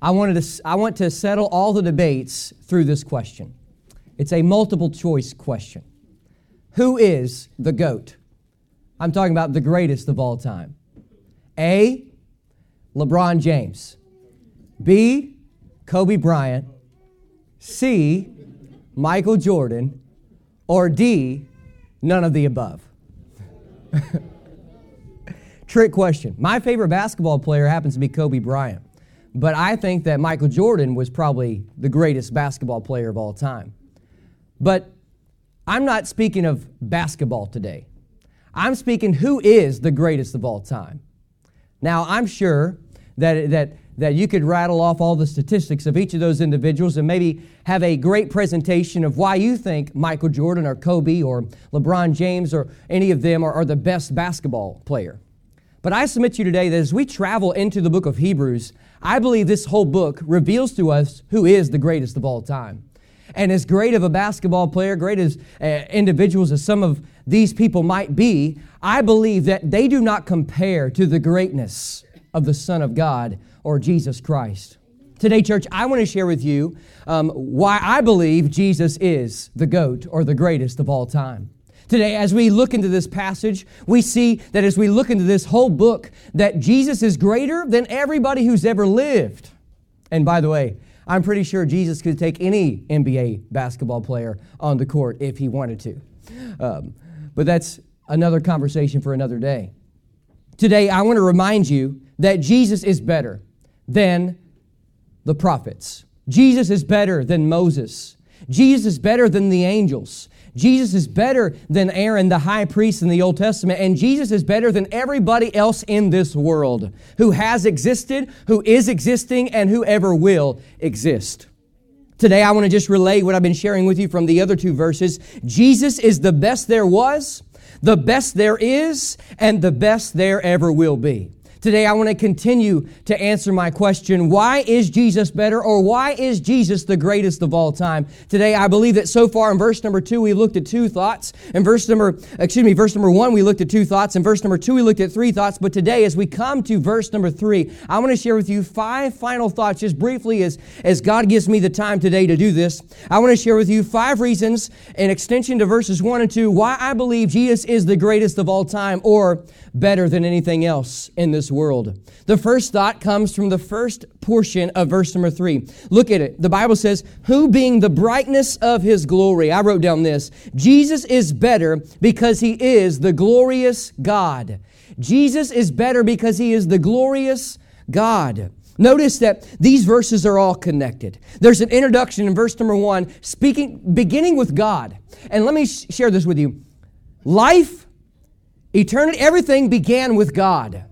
I, wanted to, I want to settle all the debates through this question. It's a multiple choice question. Who is the GOAT? I'm talking about the greatest of all time. A. LeBron James. B. Kobe Bryant. C. Michael Jordan. Or D. None of the above. Trick question. My favorite basketball player happens to be Kobe Bryant. But I think that Michael Jordan was probably the greatest basketball player of all time. But I'm not speaking of basketball today. I'm speaking who is the greatest of all time. Now, I'm sure that, that, that you could rattle off all the statistics of each of those individuals and maybe have a great presentation of why you think Michael Jordan or Kobe or LeBron James or any of them are, are the best basketball player. But I submit to you today that as we travel into the book of Hebrews, I believe this whole book reveals to us who is the greatest of all time. And as great of a basketball player, great as uh, individuals as some of these people might be, I believe that they do not compare to the greatness of the Son of God or Jesus Christ. Today, church, I want to share with you um, why I believe Jesus is the GOAT or the greatest of all time. Today, as we look into this passage, we see that as we look into this whole book, that Jesus is greater than everybody who's ever lived. And by the way, I'm pretty sure Jesus could take any NBA basketball player on the court if he wanted to. Um, but that's another conversation for another day. Today, I want to remind you that Jesus is better than the prophets. Jesus is better than Moses. Jesus is better than the angels. Jesus is better than Aaron, the high priest in the Old Testament, and Jesus is better than everybody else in this world who has existed, who is existing, and whoever will exist. Today, I want to just relay what I've been sharing with you from the other two verses. Jesus is the best there was, the best there is, and the best there ever will be. Today, I want to continue to answer my question why is Jesus better or why is Jesus the greatest of all time? Today, I believe that so far in verse number two, we looked at two thoughts. In verse number, excuse me, verse number one, we looked at two thoughts. In verse number two, we looked at three thoughts. But today, as we come to verse number three, I want to share with you five final thoughts, just briefly, as, as God gives me the time today to do this. I want to share with you five reasons, in extension to verses one and two, why I believe Jesus is the greatest of all time or better than anything else in this world. The first thought comes from the first portion of verse number three. Look at it. The Bible says, Who being the brightness of his glory. I wrote down this Jesus is better because he is the glorious God. Jesus is better because he is the glorious God. Notice that these verses are all connected. There's an introduction in verse number one, speaking, beginning with God. And let me share this with you. Life Eternity, everything began with God.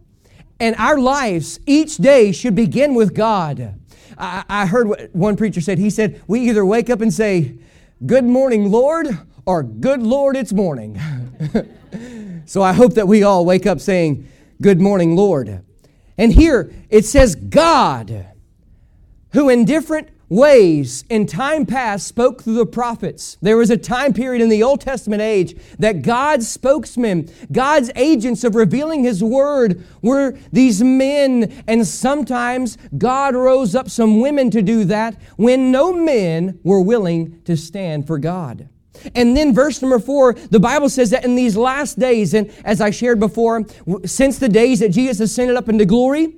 And our lives each day should begin with God. I, I heard what one preacher said. He said, We either wake up and say, Good morning, Lord, or Good Lord, it's morning. so I hope that we all wake up saying, Good morning, Lord. And here it says, God, who in different ways in time past spoke through the prophets. There was a time period in the Old Testament age that God's spokesmen, God's agents of revealing His word were these men, and sometimes God rose up some women to do that when no men were willing to stand for God. And then verse number four, the Bible says that in these last days, and as I shared before, since the days that Jesus ascended up into glory,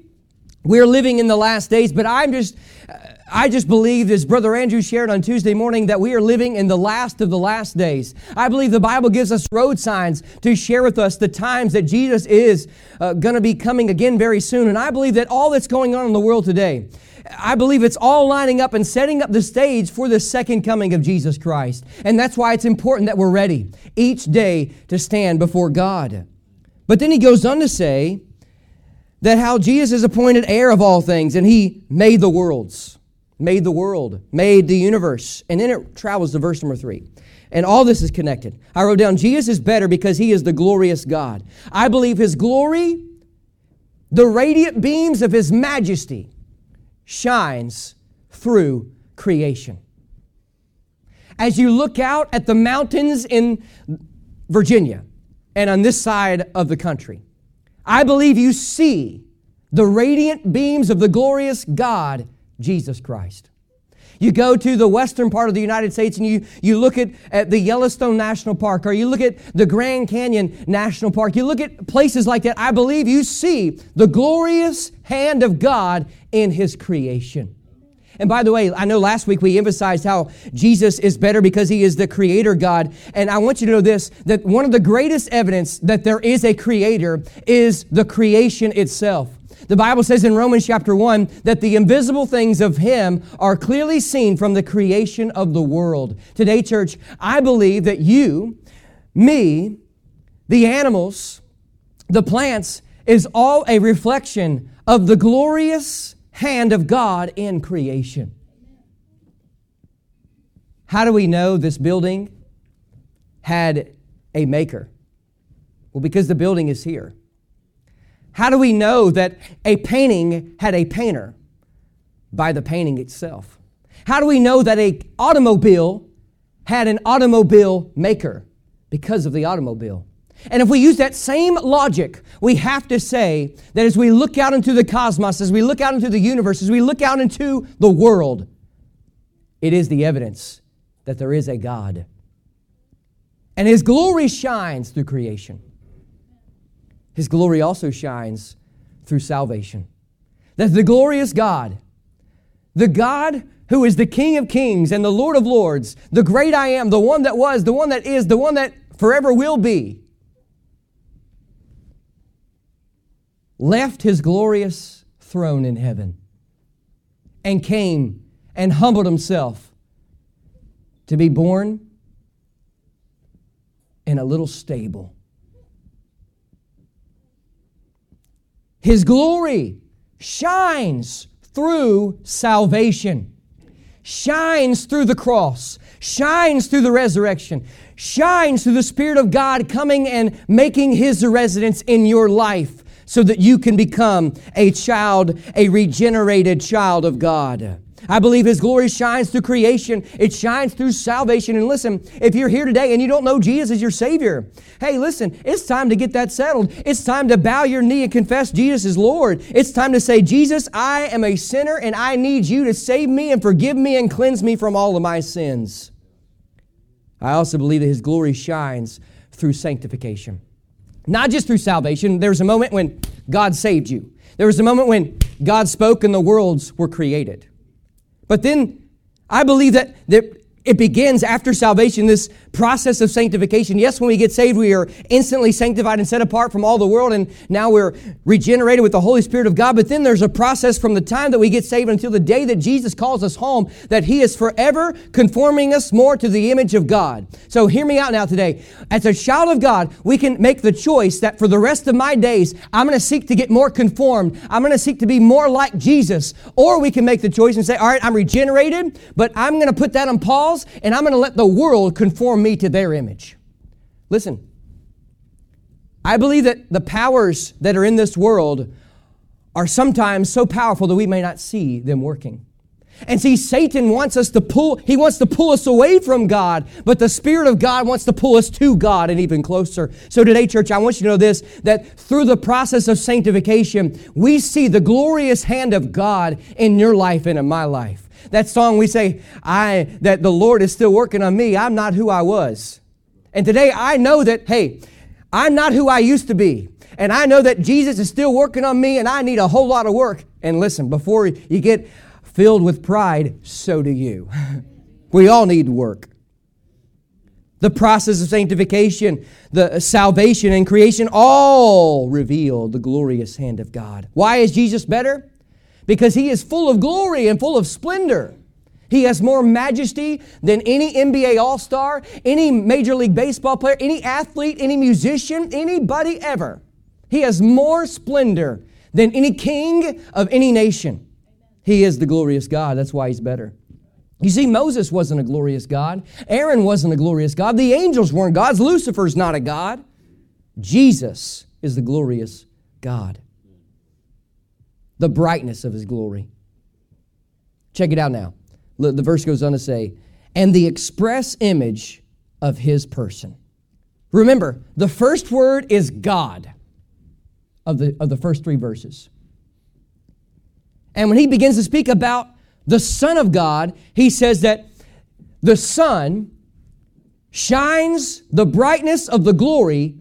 we're living in the last days, but I'm just, uh, I just believe, as Brother Andrew shared on Tuesday morning, that we are living in the last of the last days. I believe the Bible gives us road signs to share with us the times that Jesus is uh, going to be coming again very soon. And I believe that all that's going on in the world today, I believe it's all lining up and setting up the stage for the second coming of Jesus Christ. And that's why it's important that we're ready each day to stand before God. But then he goes on to say that how Jesus is appointed heir of all things and he made the worlds. Made the world, made the universe. And then it travels to verse number three. And all this is connected. I wrote down Jesus is better because he is the glorious God. I believe his glory, the radiant beams of his majesty, shines through creation. As you look out at the mountains in Virginia and on this side of the country, I believe you see the radiant beams of the glorious God, Jesus Christ. You go to the western part of the United States and you, you look at, at the Yellowstone National Park or you look at the Grand Canyon National Park. You look at places like that. I believe you see the glorious hand of God in His creation. And by the way, I know last week we emphasized how Jesus is better because he is the creator God. And I want you to know this that one of the greatest evidence that there is a creator is the creation itself. The Bible says in Romans chapter 1 that the invisible things of Him are clearly seen from the creation of the world. Today, church, I believe that you, me, the animals, the plants, is all a reflection of the glorious hand of God in creation. How do we know this building had a maker? Well, because the building is here. How do we know that a painting had a painter? By the painting itself. How do we know that a automobile had an automobile maker? Because of the automobile. And if we use that same logic, we have to say that as we look out into the cosmos, as we look out into the universe, as we look out into the world, it is the evidence that there is a God. And His glory shines through creation. His glory also shines through salvation. That the glorious God, the God who is the King of kings and the Lord of lords, the great I am, the one that was, the one that is, the one that forever will be, left his glorious throne in heaven and came and humbled himself to be born in a little stable His glory shines through salvation, shines through the cross, shines through the resurrection, shines through the Spirit of God coming and making His residence in your life so that you can become a child, a regenerated child of God. I believe His glory shines through creation. It shines through salvation. And listen, if you're here today and you don't know Jesus as your Savior, hey, listen, it's time to get that settled. It's time to bow your knee and confess Jesus is Lord. It's time to say, Jesus, I am a sinner and I need you to save me and forgive me and cleanse me from all of my sins. I also believe that His glory shines through sanctification. Not just through salvation. There was a moment when God saved you. There was a moment when God spoke and the worlds were created. But then I believe that, that it begins after salvation, this process of sanctification. Yes, when we get saved, we are instantly sanctified and set apart from all the world, and now we're regenerated with the Holy Spirit of God. But then there's a process from the time that we get saved until the day that Jesus calls us home that He is forever conforming us more to the image of God. So hear me out now today. As a child of God, we can make the choice that for the rest of my days, I'm going to seek to get more conformed. I'm going to seek to be more like Jesus. Or we can make the choice and say, all right, I'm regenerated, but I'm going to put that on pause and I'm going to let the world conform me to their image. Listen, I believe that the powers that are in this world are sometimes so powerful that we may not see them working. And see, Satan wants us to pull, he wants to pull us away from God, but the Spirit of God wants to pull us to God and even closer. So today, church, I want you to know this, that through the process of sanctification, we see the glorious hand of God in your life and in my life. That song we say, I that the Lord is still working on me. I'm not who I was. And today I know that, hey, I'm not who I used to be. And I know that Jesus is still working on me and I need a whole lot of work. And listen, before you get filled with pride, so do you. we all need work. The process of sanctification, the salvation and creation all reveal the glorious hand of God. Why is Jesus better? Because he is full of glory and full of splendor. He has more majesty than any NBA All Star, any Major League Baseball player, any athlete, any musician, anybody ever. He has more splendor than any king of any nation. He is the glorious God. That's why he's better. You see, Moses wasn't a glorious God. Aaron wasn't a glorious God. The angels weren't gods. Lucifer's not a God. Jesus is the glorious God. The brightness of his glory. Check it out now. The verse goes on to say, and the express image of his person. Remember, the first word is God of the, of the first three verses. And when he begins to speak about the Son of God, he says that the Son shines the brightness of the glory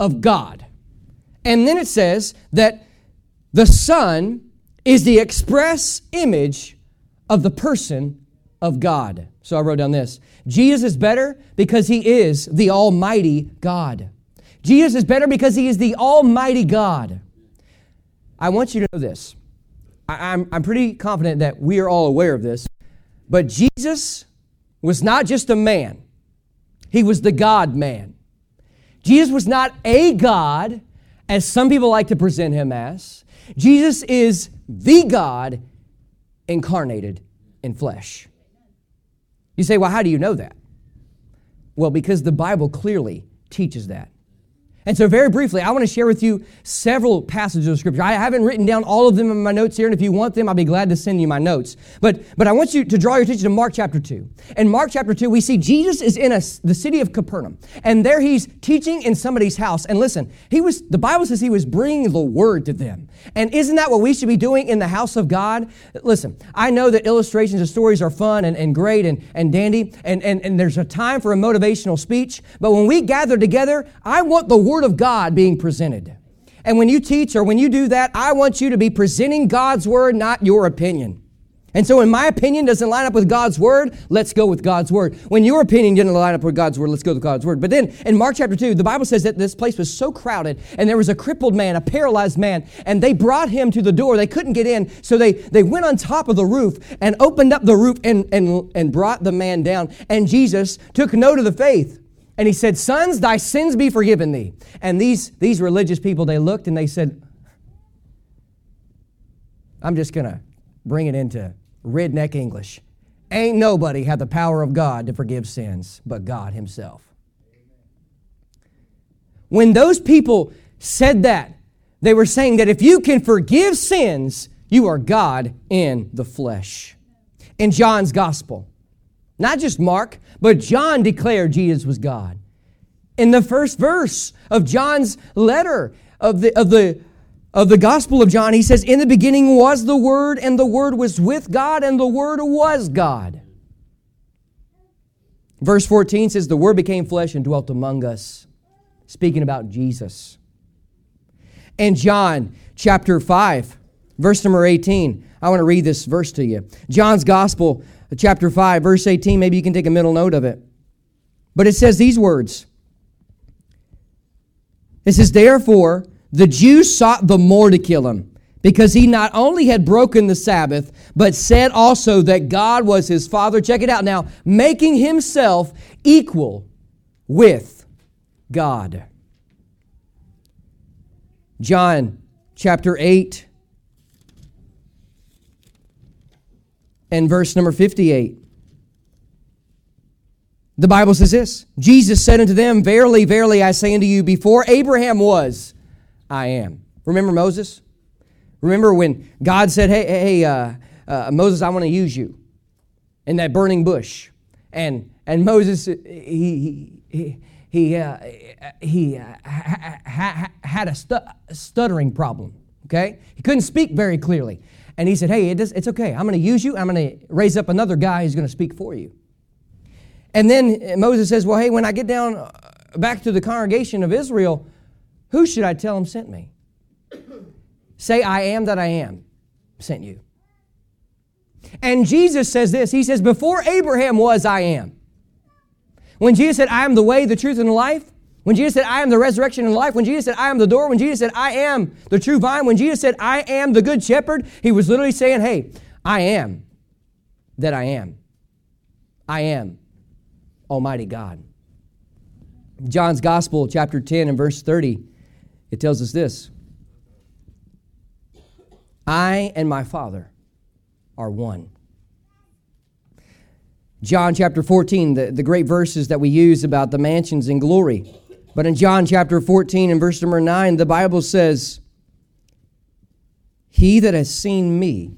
of God. And then it says that the Son is the express image of the person of God. So I wrote down this Jesus is better because he is the Almighty God. Jesus is better because he is the Almighty God. I want you to know this. I, am I'm pretty confident that we are all aware of this, but Jesus was not just a man, he was the God man. Jesus was not a God, as some people like to present him as. Jesus is the God incarnated in flesh. You say, well, how do you know that? Well, because the Bible clearly teaches that. And so, very briefly, I want to share with you several passages of Scripture. I haven't written down all of them in my notes here, and if you want them, I'll be glad to send you my notes. But, but I want you to draw your attention to Mark chapter 2. In Mark chapter 2, we see Jesus is in a, the city of Capernaum, and there he's teaching in somebody's house. And listen, he was, the Bible says he was bringing the word to them. And isn't that what we should be doing in the house of God? Listen, I know that illustrations and stories are fun and, and great and, and dandy, and, and, and there's a time for a motivational speech, but when we gather together, I want the word Word of God being presented. And when you teach or when you do that, I want you to be presenting God's Word, not your opinion. And so, when my opinion doesn't line up with God's word, let's go with God's word. When your opinion didn't line up with God's word, let's go with God's word. But then in Mark chapter 2, the Bible says that this place was so crowded, and there was a crippled man, a paralyzed man, and they brought him to the door. They couldn't get in, so they, they went on top of the roof and opened up the roof and, and, and brought the man down. And Jesus took note of the faith. And he said, Sons, thy sins be forgiven thee. And these, these religious people, they looked and they said, I'm just going to bring it into redneck English. Ain't nobody had the power of God to forgive sins but God Himself. When those people said that, they were saying that if you can forgive sins, you are God in the flesh. In John's gospel, not just Mark, but John declared Jesus was God. In the first verse of John's letter of the, of the, of the Gospel of John, he says, In the beginning was the Word, and the Word was with God, and the Word was God. Verse 14 says, The Word became flesh and dwelt among us, speaking about Jesus. And John chapter 5, verse number 18, I want to read this verse to you. John's Gospel, chapter 5, verse 18. Maybe you can take a middle note of it. But it says these words It says, Therefore, the Jews sought the more to kill him, because he not only had broken the Sabbath, but said also that God was his Father. Check it out now, making himself equal with God. John chapter 8 and verse number 58. The Bible says this Jesus said unto them, Verily, verily, I say unto you, before Abraham was, I am. Remember Moses? Remember when God said, Hey, hey uh, uh, Moses, I want to use you in that burning bush. And, and Moses, he, he, he, uh, he uh, ha, ha, had a stu- stuttering problem, okay? He couldn't speak very clearly. And he said, Hey, it is, it's okay. I'm going to use you. I'm going to raise up another guy who's going to speak for you. And then Moses says, Well, hey, when I get down uh, back to the congregation of Israel, who should I tell him sent me? Say, I am that I am sent you. And Jesus says this He says, Before Abraham was, I am. When Jesus said, I am the way, the truth, and the life, when Jesus said, I am the resurrection and life, when Jesus said, I am the door, when Jesus said, I am the true vine, when Jesus said, I am the good shepherd, he was literally saying, Hey, I am that I am. I am Almighty God. John's Gospel, chapter 10 and verse 30, it tells us this I and my Father are one. John chapter 14, the, the great verses that we use about the mansions in glory. But in John chapter 14 and verse number 9, the Bible says, He that has seen me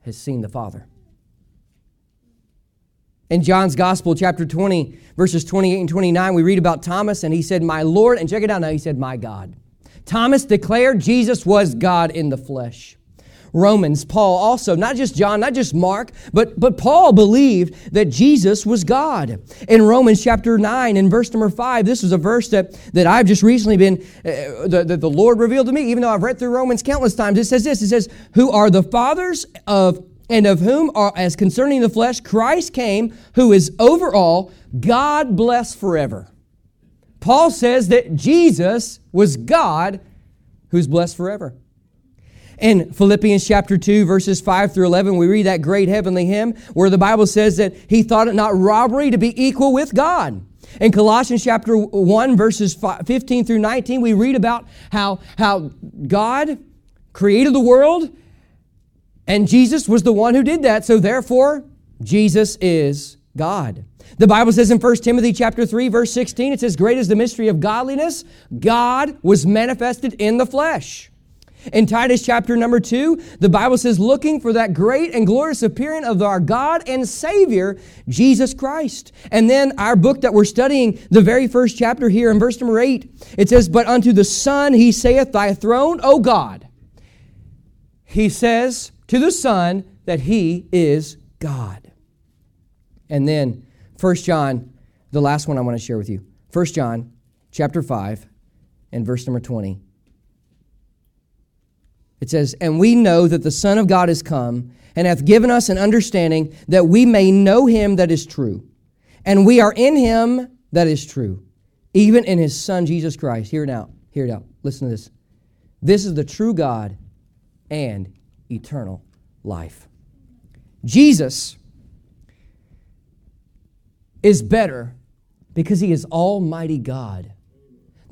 has seen the Father. In John's Gospel, chapter 20, verses 28 and 29, we read about Thomas, and he said, My Lord, and check it out now, he said, My God. Thomas declared Jesus was God in the flesh. Romans, Paul also, not just John, not just Mark, but, but Paul believed that Jesus was God. In Romans chapter 9 and verse number 5, this is a verse that, that I've just recently been, uh, that the, the Lord revealed to me, even though I've read through Romans countless times. It says this, it says, who are the fathers of and of whom are as concerning the flesh Christ came, who is over all, God bless forever. Paul says that Jesus was God who's blessed forever. In Philippians chapter 2, verses 5 through 11, we read that great heavenly hymn where the Bible says that he thought it not robbery to be equal with God. In Colossians chapter 1, verses 15 through 19, we read about how, how God created the world and Jesus was the one who did that. So therefore, Jesus is God. The Bible says in 1 Timothy chapter 3 verse 16 it says great is the mystery of godliness God was manifested in the flesh. In Titus chapter number 2, the Bible says, looking for that great and glorious appearing of our God and Savior, Jesus Christ. And then our book that we're studying, the very first chapter here in verse number 8, it says, But unto the Son he saith, Thy throne, O God. He says to the Son that he is God. And then 1 John, the last one I want to share with you. 1 John chapter 5 and verse number 20. It says, And we know that the Son of God is come and hath given us an understanding that we may know him that is true. And we are in him that is true, even in his Son Jesus Christ. Hear it out. Hear it out. Listen to this. This is the true God and eternal life. Jesus is better because he is Almighty God.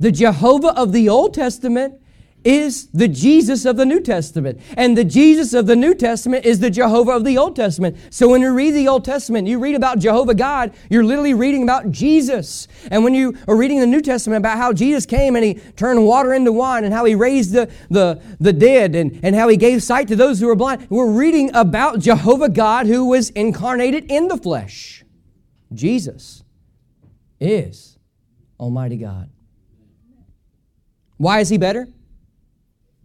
The Jehovah of the Old Testament is the Jesus of the New Testament. And the Jesus of the New Testament is the Jehovah of the Old Testament. So when you read the Old Testament, you read about Jehovah God, you're literally reading about Jesus. And when you are reading the New Testament about how Jesus came and he turned water into wine and how he raised the, the, the dead and, and how he gave sight to those who were blind, we're reading about Jehovah God who was incarnated in the flesh. Jesus is Almighty God. Why is he better?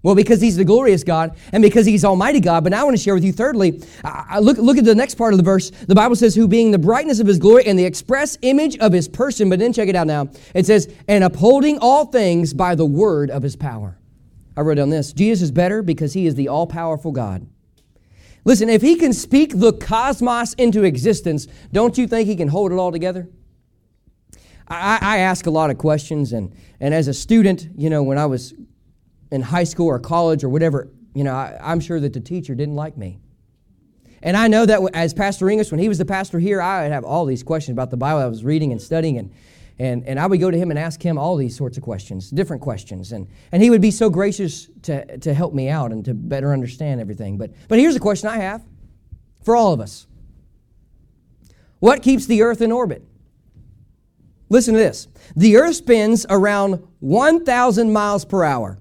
Well, because he's the glorious God and because he's Almighty God. But now I want to share with you, thirdly, I look, look at the next part of the verse. The Bible says, Who being the brightness of his glory and the express image of his person. But then check it out now. It says, And upholding all things by the word of his power. I wrote down this Jesus is better because he is the all powerful God. Listen, if he can speak the cosmos into existence, don't you think he can hold it all together? I, I ask a lot of questions, and, and as a student, you know, when I was in high school or college or whatever, you know, I, I'm sure that the teacher didn't like me. And I know that as Pastor Ingus, when he was the pastor here, I would have all these questions about the Bible I was reading and studying, and, and, and I would go to him and ask him all these sorts of questions, different questions. And, and he would be so gracious to, to help me out and to better understand everything. But, but here's a question I have for all of us What keeps the earth in orbit? Listen to this the earth spins around 1,000 miles per hour.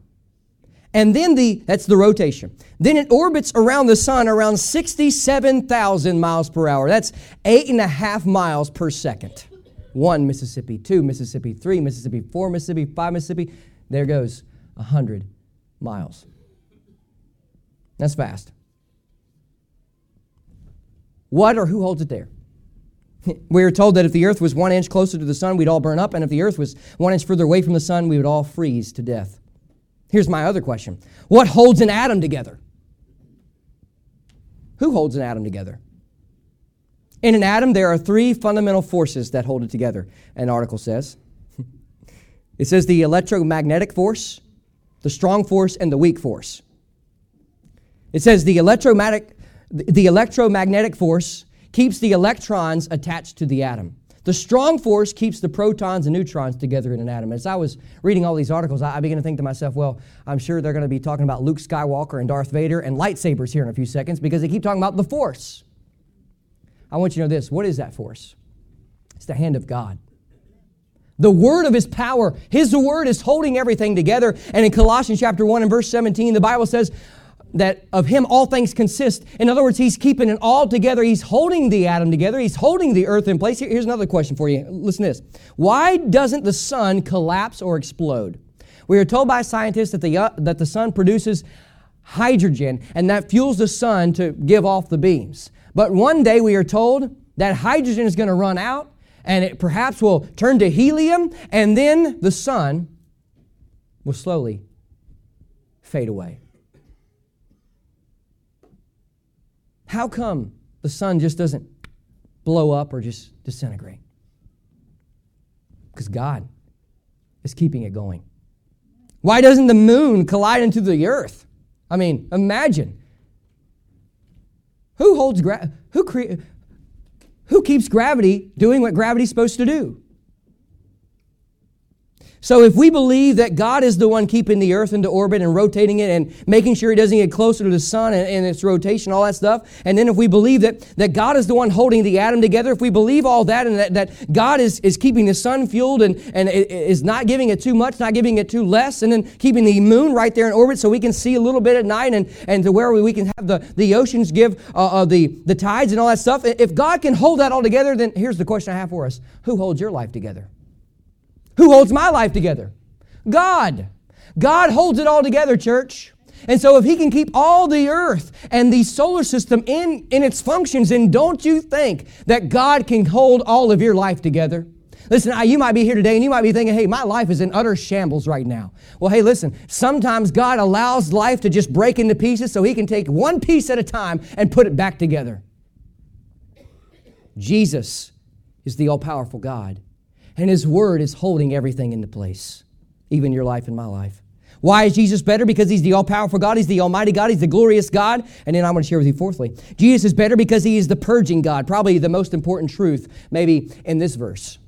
And then the, that's the rotation. Then it orbits around the sun around 67,000 miles per hour. That's eight and a half miles per second. One Mississippi, two Mississippi, three Mississippi, four Mississippi, five Mississippi. There goes 100 miles. That's fast. What or who holds it there? We are told that if the earth was one inch closer to the sun, we'd all burn up, and if the earth was one inch further away from the sun, we would all freeze to death. Here's my other question What holds an atom together? Who holds an atom together? In an atom, there are three fundamental forces that hold it together, an article says. It says the electromagnetic force, the strong force, and the weak force. It says the electromagnetic, the electromagnetic force keeps the electrons attached to the atom. The strong force keeps the protons and neutrons together in an atom. As I was reading all these articles, I began to think to myself, well, I'm sure they're going to be talking about Luke Skywalker and Darth Vader and lightsabers here in a few seconds because they keep talking about the force. I want you to know this what is that force? It's the hand of God. The word of his power, his word is holding everything together. And in Colossians chapter 1 and verse 17, the Bible says, that of him all things consist. In other words, he's keeping it all together. He's holding the atom together. He's holding the earth in place. Here's another question for you. Listen to this. Why doesn't the sun collapse or explode? We are told by scientists that the, uh, that the sun produces hydrogen and that fuels the sun to give off the beams. But one day we are told that hydrogen is going to run out and it perhaps will turn to helium and then the sun will slowly fade away. How come the sun just doesn't blow up or just disintegrate? Because God is keeping it going. Why doesn't the moon collide into the earth? I mean, imagine. Who holds gra- who cre- who keeps gravity doing what gravity's supposed to do? So if we believe that God is the one keeping the earth into orbit and rotating it and making sure it doesn't get closer to the sun and, and, its rotation, all that stuff, and then if we believe that, that God is the one holding the atom together, if we believe all that and that, that God is, is keeping the sun fueled and, and is not giving it too much, not giving it too less, and then keeping the moon right there in orbit so we can see a little bit at night and, and to where we can have the, the oceans give uh, uh, the, the tides and all that stuff. If God can hold that all together, then here's the question I have for us. Who holds your life together? Who holds my life together? God. God holds it all together, church. And so, if He can keep all the earth and the solar system in, in its functions, then don't you think that God can hold all of your life together? Listen, you might be here today and you might be thinking, hey, my life is in utter shambles right now. Well, hey, listen, sometimes God allows life to just break into pieces so He can take one piece at a time and put it back together. Jesus is the all powerful God and His Word is holding everything into place, even your life and my life. Why is Jesus better? Because He's the all powerful God, He's the Almighty God, He's the glorious God. And then I'm going to share with you, fourthly, Jesus is better because He is the purging God, probably the most important truth, maybe in this verse.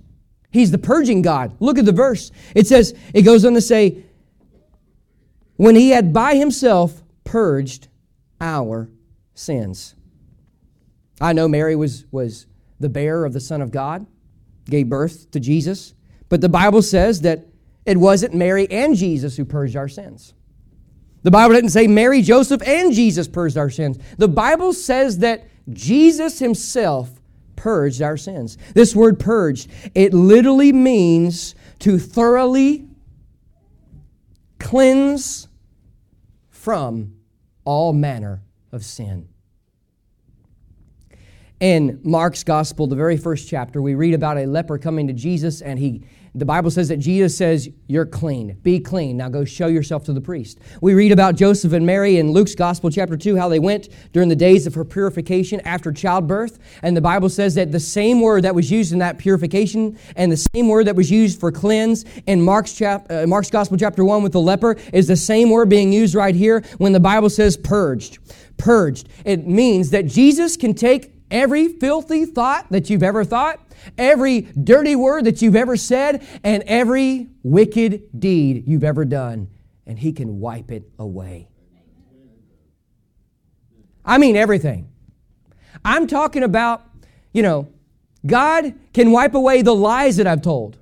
He's the purging God. Look at the verse. It says, it goes on to say, when He had by Himself purged our sins. I know Mary was, was the bearer of the Son of God gave birth to Jesus. But the Bible says that it wasn't Mary and Jesus who purged our sins. The Bible didn't say Mary, Joseph, and Jesus purged our sins. The Bible says that Jesus himself purged our sins. This word purged, it literally means to thoroughly cleanse from all manner of sin. In Mark's gospel, the very first chapter, we read about a leper coming to Jesus, and he, the Bible says that Jesus says, You're clean. Be clean. Now go show yourself to the priest. We read about Joseph and Mary in Luke's gospel, chapter 2, how they went during the days of her purification after childbirth. And the Bible says that the same word that was used in that purification and the same word that was used for cleanse in Mark's, chap, uh, Mark's gospel, chapter 1, with the leper is the same word being used right here when the Bible says purged. Purged. It means that Jesus can take every filthy thought that you've ever thought, every dirty word that you've ever said, and every wicked deed you've ever done, and He can wipe it away. I mean, everything. I'm talking about, you know, God can wipe away the lies that I've told.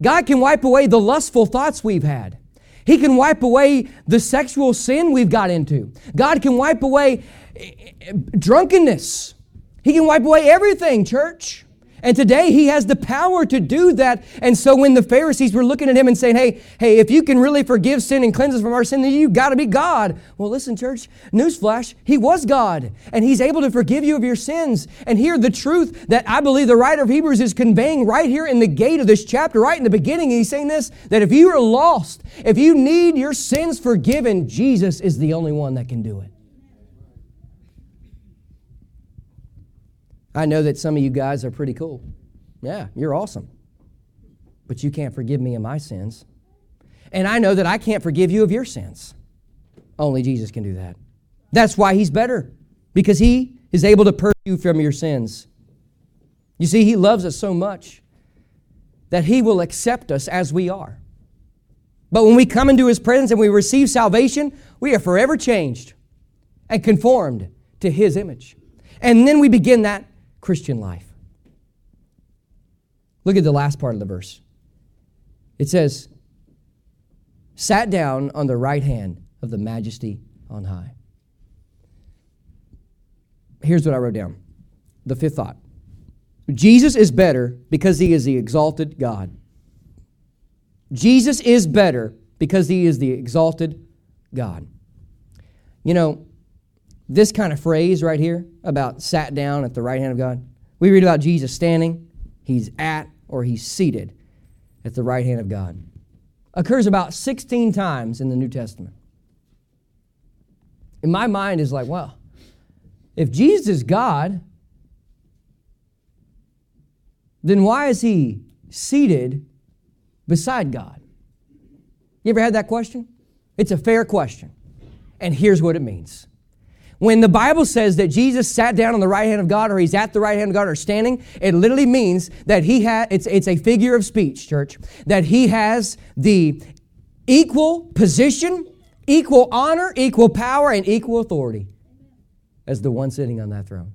God can wipe away the lustful thoughts we've had. He can wipe away the sexual sin we've got into. God can wipe away eh, eh, drunkenness. He can wipe away everything, church. And today he has the power to do that. And so when the Pharisees were looking at him and saying, Hey, hey, if you can really forgive sin and cleanse us from our sin, then you've got to be God. Well, listen, church, newsflash, he was God. And he's able to forgive you of your sins. And here the truth that I believe the writer of Hebrews is conveying right here in the gate of this chapter, right in the beginning, he's saying this that if you are lost, if you need your sins forgiven, Jesus is the only one that can do it. I know that some of you guys are pretty cool. Yeah, you're awesome. But you can't forgive me of my sins. And I know that I can't forgive you of your sins. Only Jesus can do that. That's why he's better, because he is able to purge you from your sins. You see, He loves us so much that He will accept us as we are. But when we come into His presence and we receive salvation, we are forever changed and conformed to His image. And then we begin that Christian life. Look at the last part of the verse. It says, sat down on the right hand of the majesty on high. Here's what I wrote down the fifth thought Jesus is better because he is the exalted God. Jesus is better because he is the exalted God. You know, this kind of phrase right here about sat down at the right hand of God, we read about Jesus standing, he's at or he's seated at the right hand of God. Occurs about 16 times in the New Testament. In my mind is like, well, if Jesus is God, then why is he seated beside God? You ever had that question? It's a fair question. And here's what it means. When the Bible says that Jesus sat down on the right hand of God or he's at the right hand of God or standing, it literally means that he had, it's, it's a figure of speech, church, that he has the equal position, equal honor, equal power, and equal authority as the one sitting on that throne.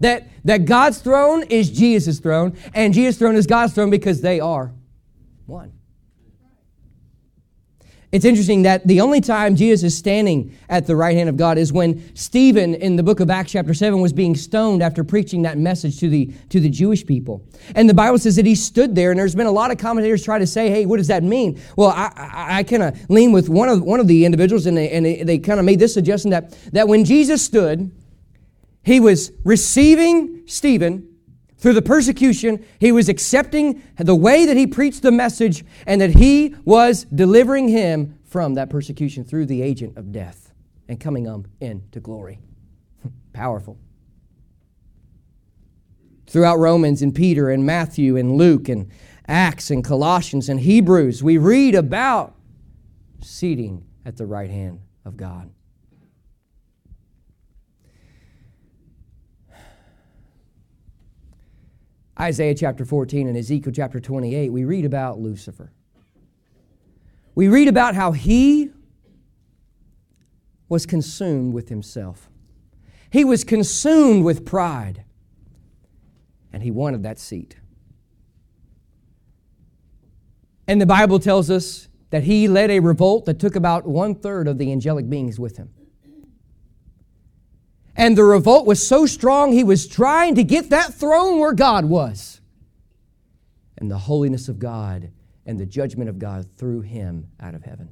That, that God's throne is Jesus' throne, and Jesus' throne is God's throne because they are one. It's interesting that the only time Jesus is standing at the right hand of God is when Stephen in the book of Acts chapter 7 was being stoned after preaching that message to the, to the Jewish people. And the Bible says that he stood there, and there's been a lot of commentators try to say, hey, what does that mean? Well, I, I, I kind of lean with one of, one of the individuals, and they, and they, they kind of made this suggestion that, that when Jesus stood, he was receiving Stephen through the persecution, he was accepting the way that he preached the message and that he was delivering him from that persecution through the agent of death and coming up into glory. Powerful. Throughout Romans and Peter and Matthew and Luke and Acts and Colossians and Hebrews, we read about seating at the right hand of God. Isaiah chapter 14 and Ezekiel chapter 28, we read about Lucifer. We read about how he was consumed with himself. He was consumed with pride, and he wanted that seat. And the Bible tells us that he led a revolt that took about one third of the angelic beings with him. And the revolt was so strong, he was trying to get that throne where God was. And the holiness of God and the judgment of God threw him out of heaven.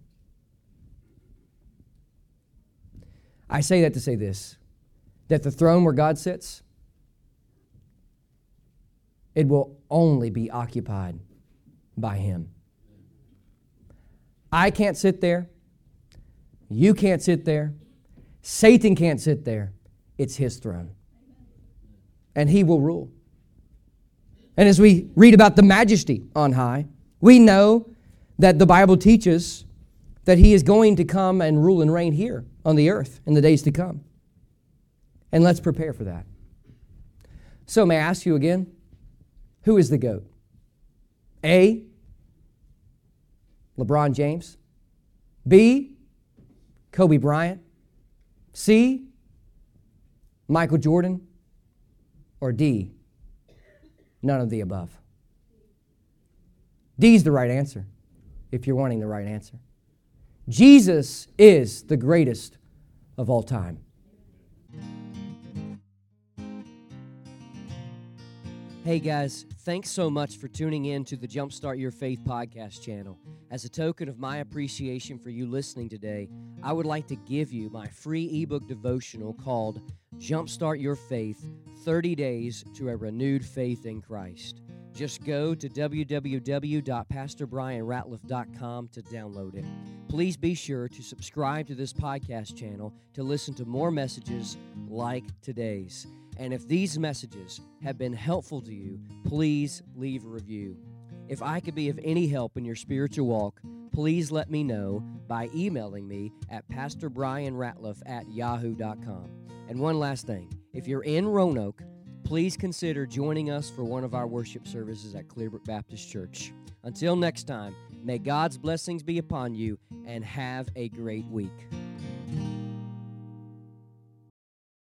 I say that to say this that the throne where God sits, it will only be occupied by him. I can't sit there. You can't sit there. Satan can't sit there. It's his throne. And he will rule. And as we read about the majesty on high, we know that the Bible teaches that he is going to come and rule and reign here on the earth in the days to come. And let's prepare for that. So, may I ask you again who is the GOAT? A. LeBron James. B. Kobe Bryant. C. Michael Jordan? Or D? None of the above. D is the right answer if you're wanting the right answer. Jesus is the greatest of all time. Hey guys, thanks so much for tuning in to the Jumpstart Your Faith podcast channel. As a token of my appreciation for you listening today, I would like to give you my free ebook devotional called Jumpstart Your Faith 30 Days to a Renewed Faith in Christ. Just go to www.pastorbryanratliff.com to download it. Please be sure to subscribe to this podcast channel to listen to more messages like today's. And if these messages have been helpful to you, please leave a review. If I could be of any help in your spiritual walk, please let me know by emailing me at pastorbryanratliff at yahoo.com. And one last thing if you're in Roanoke, please consider joining us for one of our worship services at Clearbrook Baptist Church. Until next time, may God's blessings be upon you and have a great week.